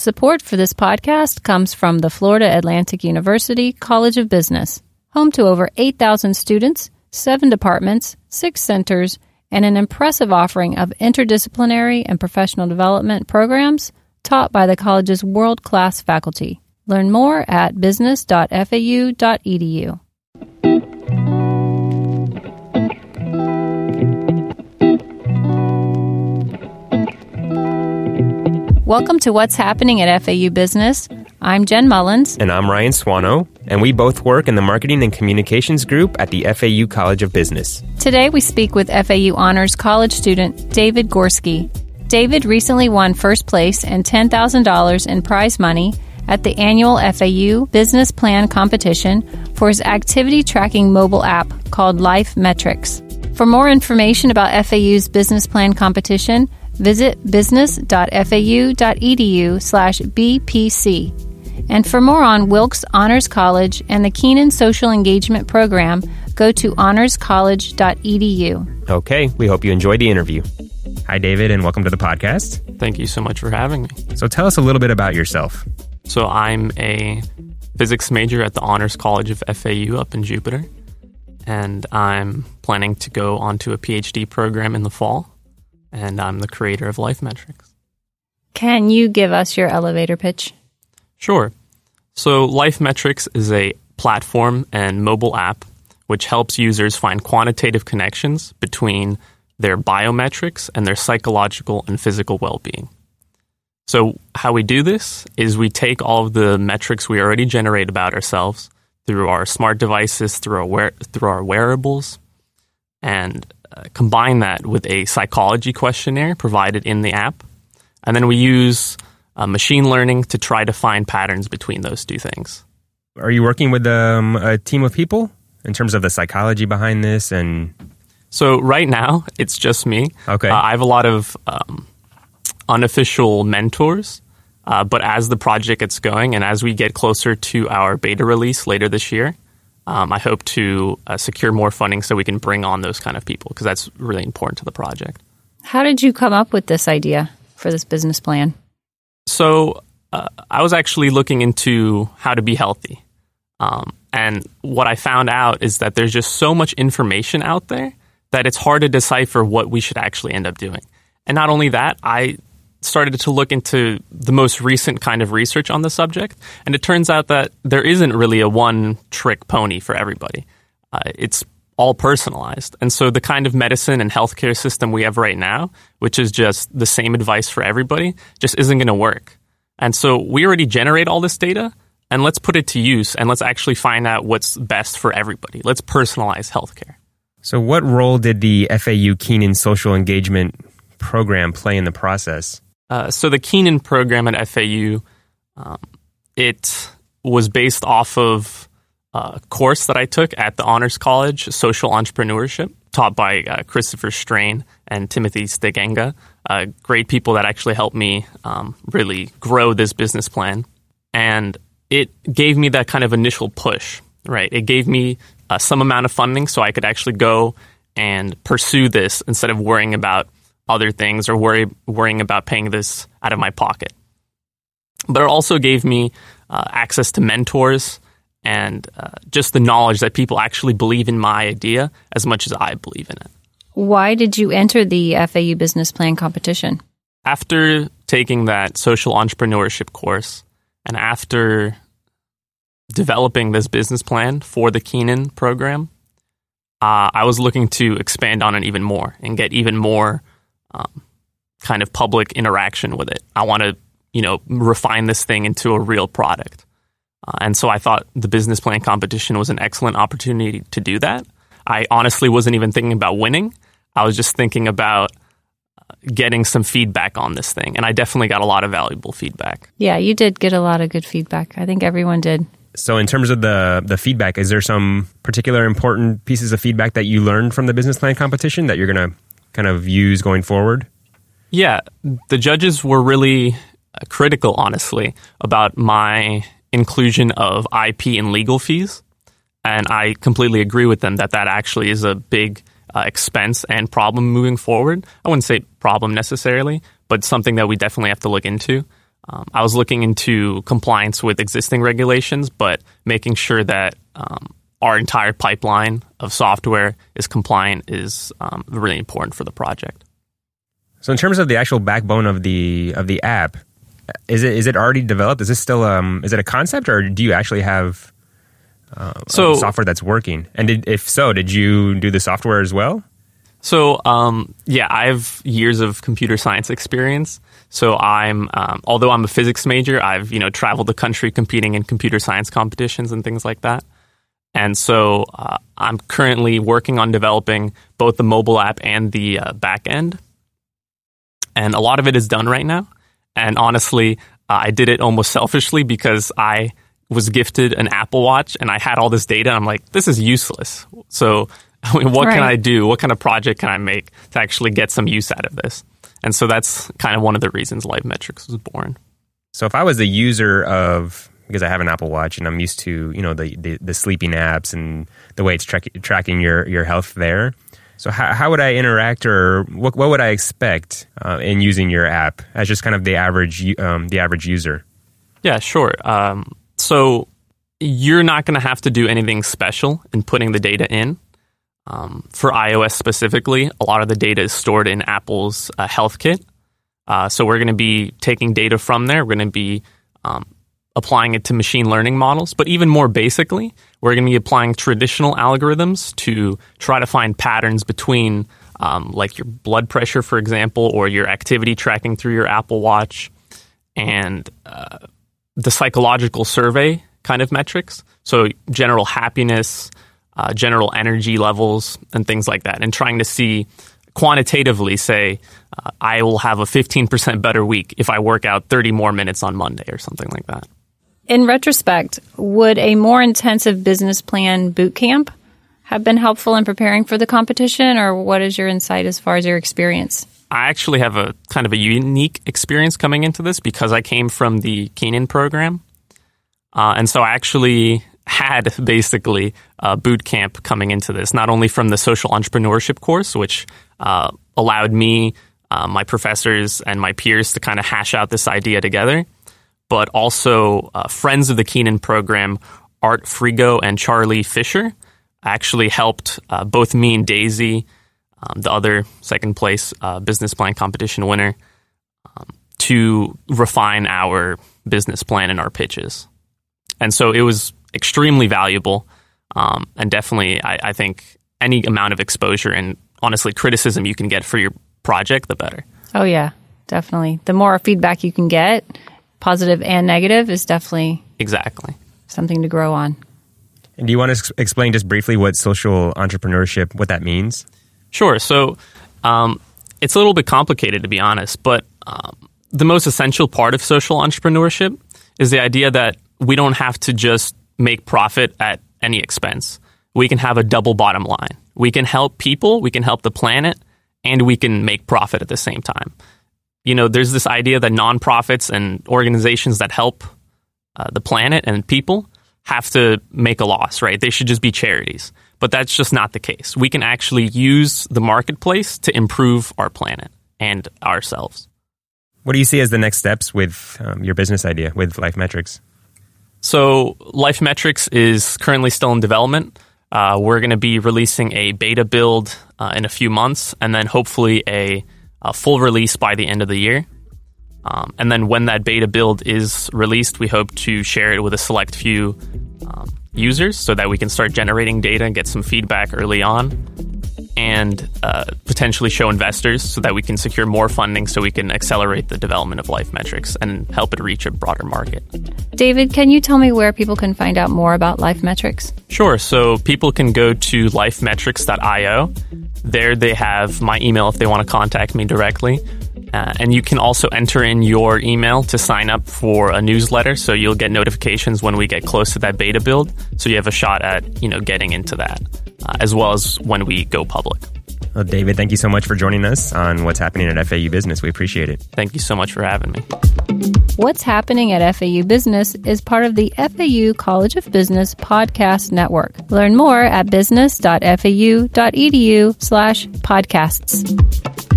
Support for this podcast comes from the Florida Atlantic University College of Business, home to over 8,000 students, seven departments, six centers, and an impressive offering of interdisciplinary and professional development programs taught by the college's world class faculty. Learn more at business.fau.edu. Welcome to What's Happening at FAU Business. I'm Jen Mullins. And I'm Ryan Swano, and we both work in the Marketing and Communications Group at the FAU College of Business. Today we speak with FAU Honors College student David Gorski. David recently won first place and $10,000 in prize money at the annual FAU Business Plan Competition for his activity tracking mobile app called Life Metrics. For more information about FAU's Business Plan Competition, visit business.fau.edu slash BPC. And for more on Wilkes Honors College and the Keenan Social Engagement Program, go to honorscollege.edu. Okay, we hope you enjoyed the interview. Hi, David, and welcome to the podcast. Thank you so much for having me. So tell us a little bit about yourself. So I'm a physics major at the Honors College of FAU up in Jupiter, and I'm planning to go onto a PhD program in the fall and I'm the creator of Life Metrics. Can you give us your elevator pitch? Sure. So, Life Metrics is a platform and mobile app which helps users find quantitative connections between their biometrics and their psychological and physical well being. So, how we do this is we take all of the metrics we already generate about ourselves through our smart devices, through our, wear- through our wearables, and combine that with a psychology questionnaire provided in the app. And then we use uh, machine learning to try to find patterns between those two things. Are you working with um, a team of people in terms of the psychology behind this? And so right now it's just me. Okay, uh, I have a lot of um, unofficial mentors. Uh, but as the project gets going and as we get closer to our beta release later this year, um, I hope to uh, secure more funding so we can bring on those kind of people because that's really important to the project. How did you come up with this idea for this business plan? So uh, I was actually looking into how to be healthy. Um, and what I found out is that there's just so much information out there that it's hard to decipher what we should actually end up doing. And not only that, I started to look into the most recent kind of research on the subject, and it turns out that there isn't really a one trick pony for everybody. Uh, it's all personalized. And so the kind of medicine and healthcare system we have right now, which is just the same advice for everybody, just isn't going to work. And so we already generate all this data, and let's put it to use and let's actually find out what's best for everybody. Let's personalize healthcare. So, what role did the FAU Keenan social engagement program play in the process? Uh, so the Keenan program at FAU, um, it was based off of a course that I took at the Honors College, Social Entrepreneurship, taught by uh, Christopher Strain and Timothy Stegenga, uh, great people that actually helped me um, really grow this business plan. And it gave me that kind of initial push, right? It gave me uh, some amount of funding so I could actually go and pursue this instead of worrying about other things or worry, worrying about paying this out of my pocket. But it also gave me uh, access to mentors and uh, just the knowledge that people actually believe in my idea as much as I believe in it. Why did you enter the FAU Business Plan competition? After taking that social entrepreneurship course and after developing this business plan for the Keenan program, uh, I was looking to expand on it even more and get even more um, kind of public interaction with it. I want to, you know, refine this thing into a real product. Uh, and so I thought the business plan competition was an excellent opportunity to do that. I honestly wasn't even thinking about winning. I was just thinking about uh, getting some feedback on this thing. And I definitely got a lot of valuable feedback. Yeah, you did get a lot of good feedback. I think everyone did. So, in terms of the the feedback, is there some particular important pieces of feedback that you learned from the business plan competition that you're going to kind of use going forward? Yeah, the judges were really uh, critical, honestly, about my inclusion of IP and legal fees. And I completely agree with them that that actually is a big uh, expense and problem moving forward. I wouldn't say problem necessarily, but something that we definitely have to look into. Um, I was looking into compliance with existing regulations, but making sure that um, our entire pipeline of software is compliant is um, really important for the project. So, in terms of the actual backbone of the of the app, is it is it already developed? Is this still um is it a concept, or do you actually have uh, So- software that's working? And did, if so, did you do the software as well? So, um, yeah, I have years of computer science experience. So, I'm um, although I'm a physics major, I've you know traveled the country competing in computer science competitions and things like that. And so, uh, I'm currently working on developing both the mobile app and the uh, back end. And a lot of it is done right now. And honestly, uh, I did it almost selfishly because I was gifted an Apple Watch and I had all this data. I'm like, this is useless. So, I mean, what can I do? What kind of project can I make to actually get some use out of this? And so that's kind of one of the reasons Life Metrics was born. So, if I was a user of because I have an Apple Watch and I'm used to you know the the, the sleeping apps and the way it's track, tracking your your health there. So, how, how would I interact, or what what would I expect uh, in using your app as just kind of the average um, the average user? Yeah, sure. Um, so you're not going to have to do anything special in putting the data in. Um, for iOS specifically, a lot of the data is stored in Apple's uh, Health Kit. Uh, so we're going to be taking data from there. We're going to be um, applying it to machine learning models. But even more basically, we're going to be applying traditional algorithms to try to find patterns between, um, like your blood pressure, for example, or your activity tracking through your Apple Watch, and uh, the psychological survey kind of metrics. So general happiness, uh, general energy levels, and things like that, and trying to see quantitatively say uh, I will have a 15% better week if I work out 30 more minutes on Monday or something like that. In retrospect, would a more intensive business plan boot camp have been helpful in preparing for the competition, or what is your insight as far as your experience? I actually have a kind of a unique experience coming into this because I came from the Keenan program. Uh, and so I actually had basically a boot camp coming into this, not only from the social entrepreneurship course, which uh, allowed me, uh, my professors, and my peers to kind of hash out this idea together, but also uh, friends of the Keenan program, Art Frigo and Charlie Fisher, actually helped uh, both me and Daisy um, the other second place uh, business plan competition winner, um, to refine our business plan and our pitches. And so it was extremely valuable. Um, and definitely, I, I think any amount of exposure and honestly criticism you can get for your project, the better. Oh, yeah, definitely. The more feedback you can get, positive and negative, is definitely Exactly. something to grow on. And do you want to ex- explain just briefly what social entrepreneurship what that means? Sure. So um, it's a little bit complicated, to be honest, but um, the most essential part of social entrepreneurship is the idea that we don't have to just make profit at any expense. We can have a double bottom line. We can help people, we can help the planet, and we can make profit at the same time. You know, there's this idea that nonprofits and organizations that help uh, the planet and people have to make a loss, right? They should just be charities. But that's just not the case. We can actually use the marketplace to improve our planet and ourselves. What do you see as the next steps with um, your business idea with Life Metrics? So, Life Metrics is currently still in development. Uh, we're going to be releasing a beta build uh, in a few months, and then hopefully a, a full release by the end of the year. Um, and then when that beta build is released, we hope to share it with a select few um, users so that we can start generating data and get some feedback early on, and uh, potentially show investors so that we can secure more funding so we can accelerate the development of Life Metrics and help it reach a broader market. David, can you tell me where people can find out more about Life Metrics? Sure. So people can go to lifemetrics.io. There they have my email if they want to contact me directly. Uh, and you can also enter in your email to sign up for a newsletter so you'll get notifications when we get close to that beta build so you have a shot at you know getting into that uh, as well as when we go public Well, David, thank you so much for joining us on what's happening at FAU Business. We appreciate it. thank you so much for having me What's happening at FAU Business is part of the FAU College of Business podcast network. Learn more at business.fau.edu slash podcasts.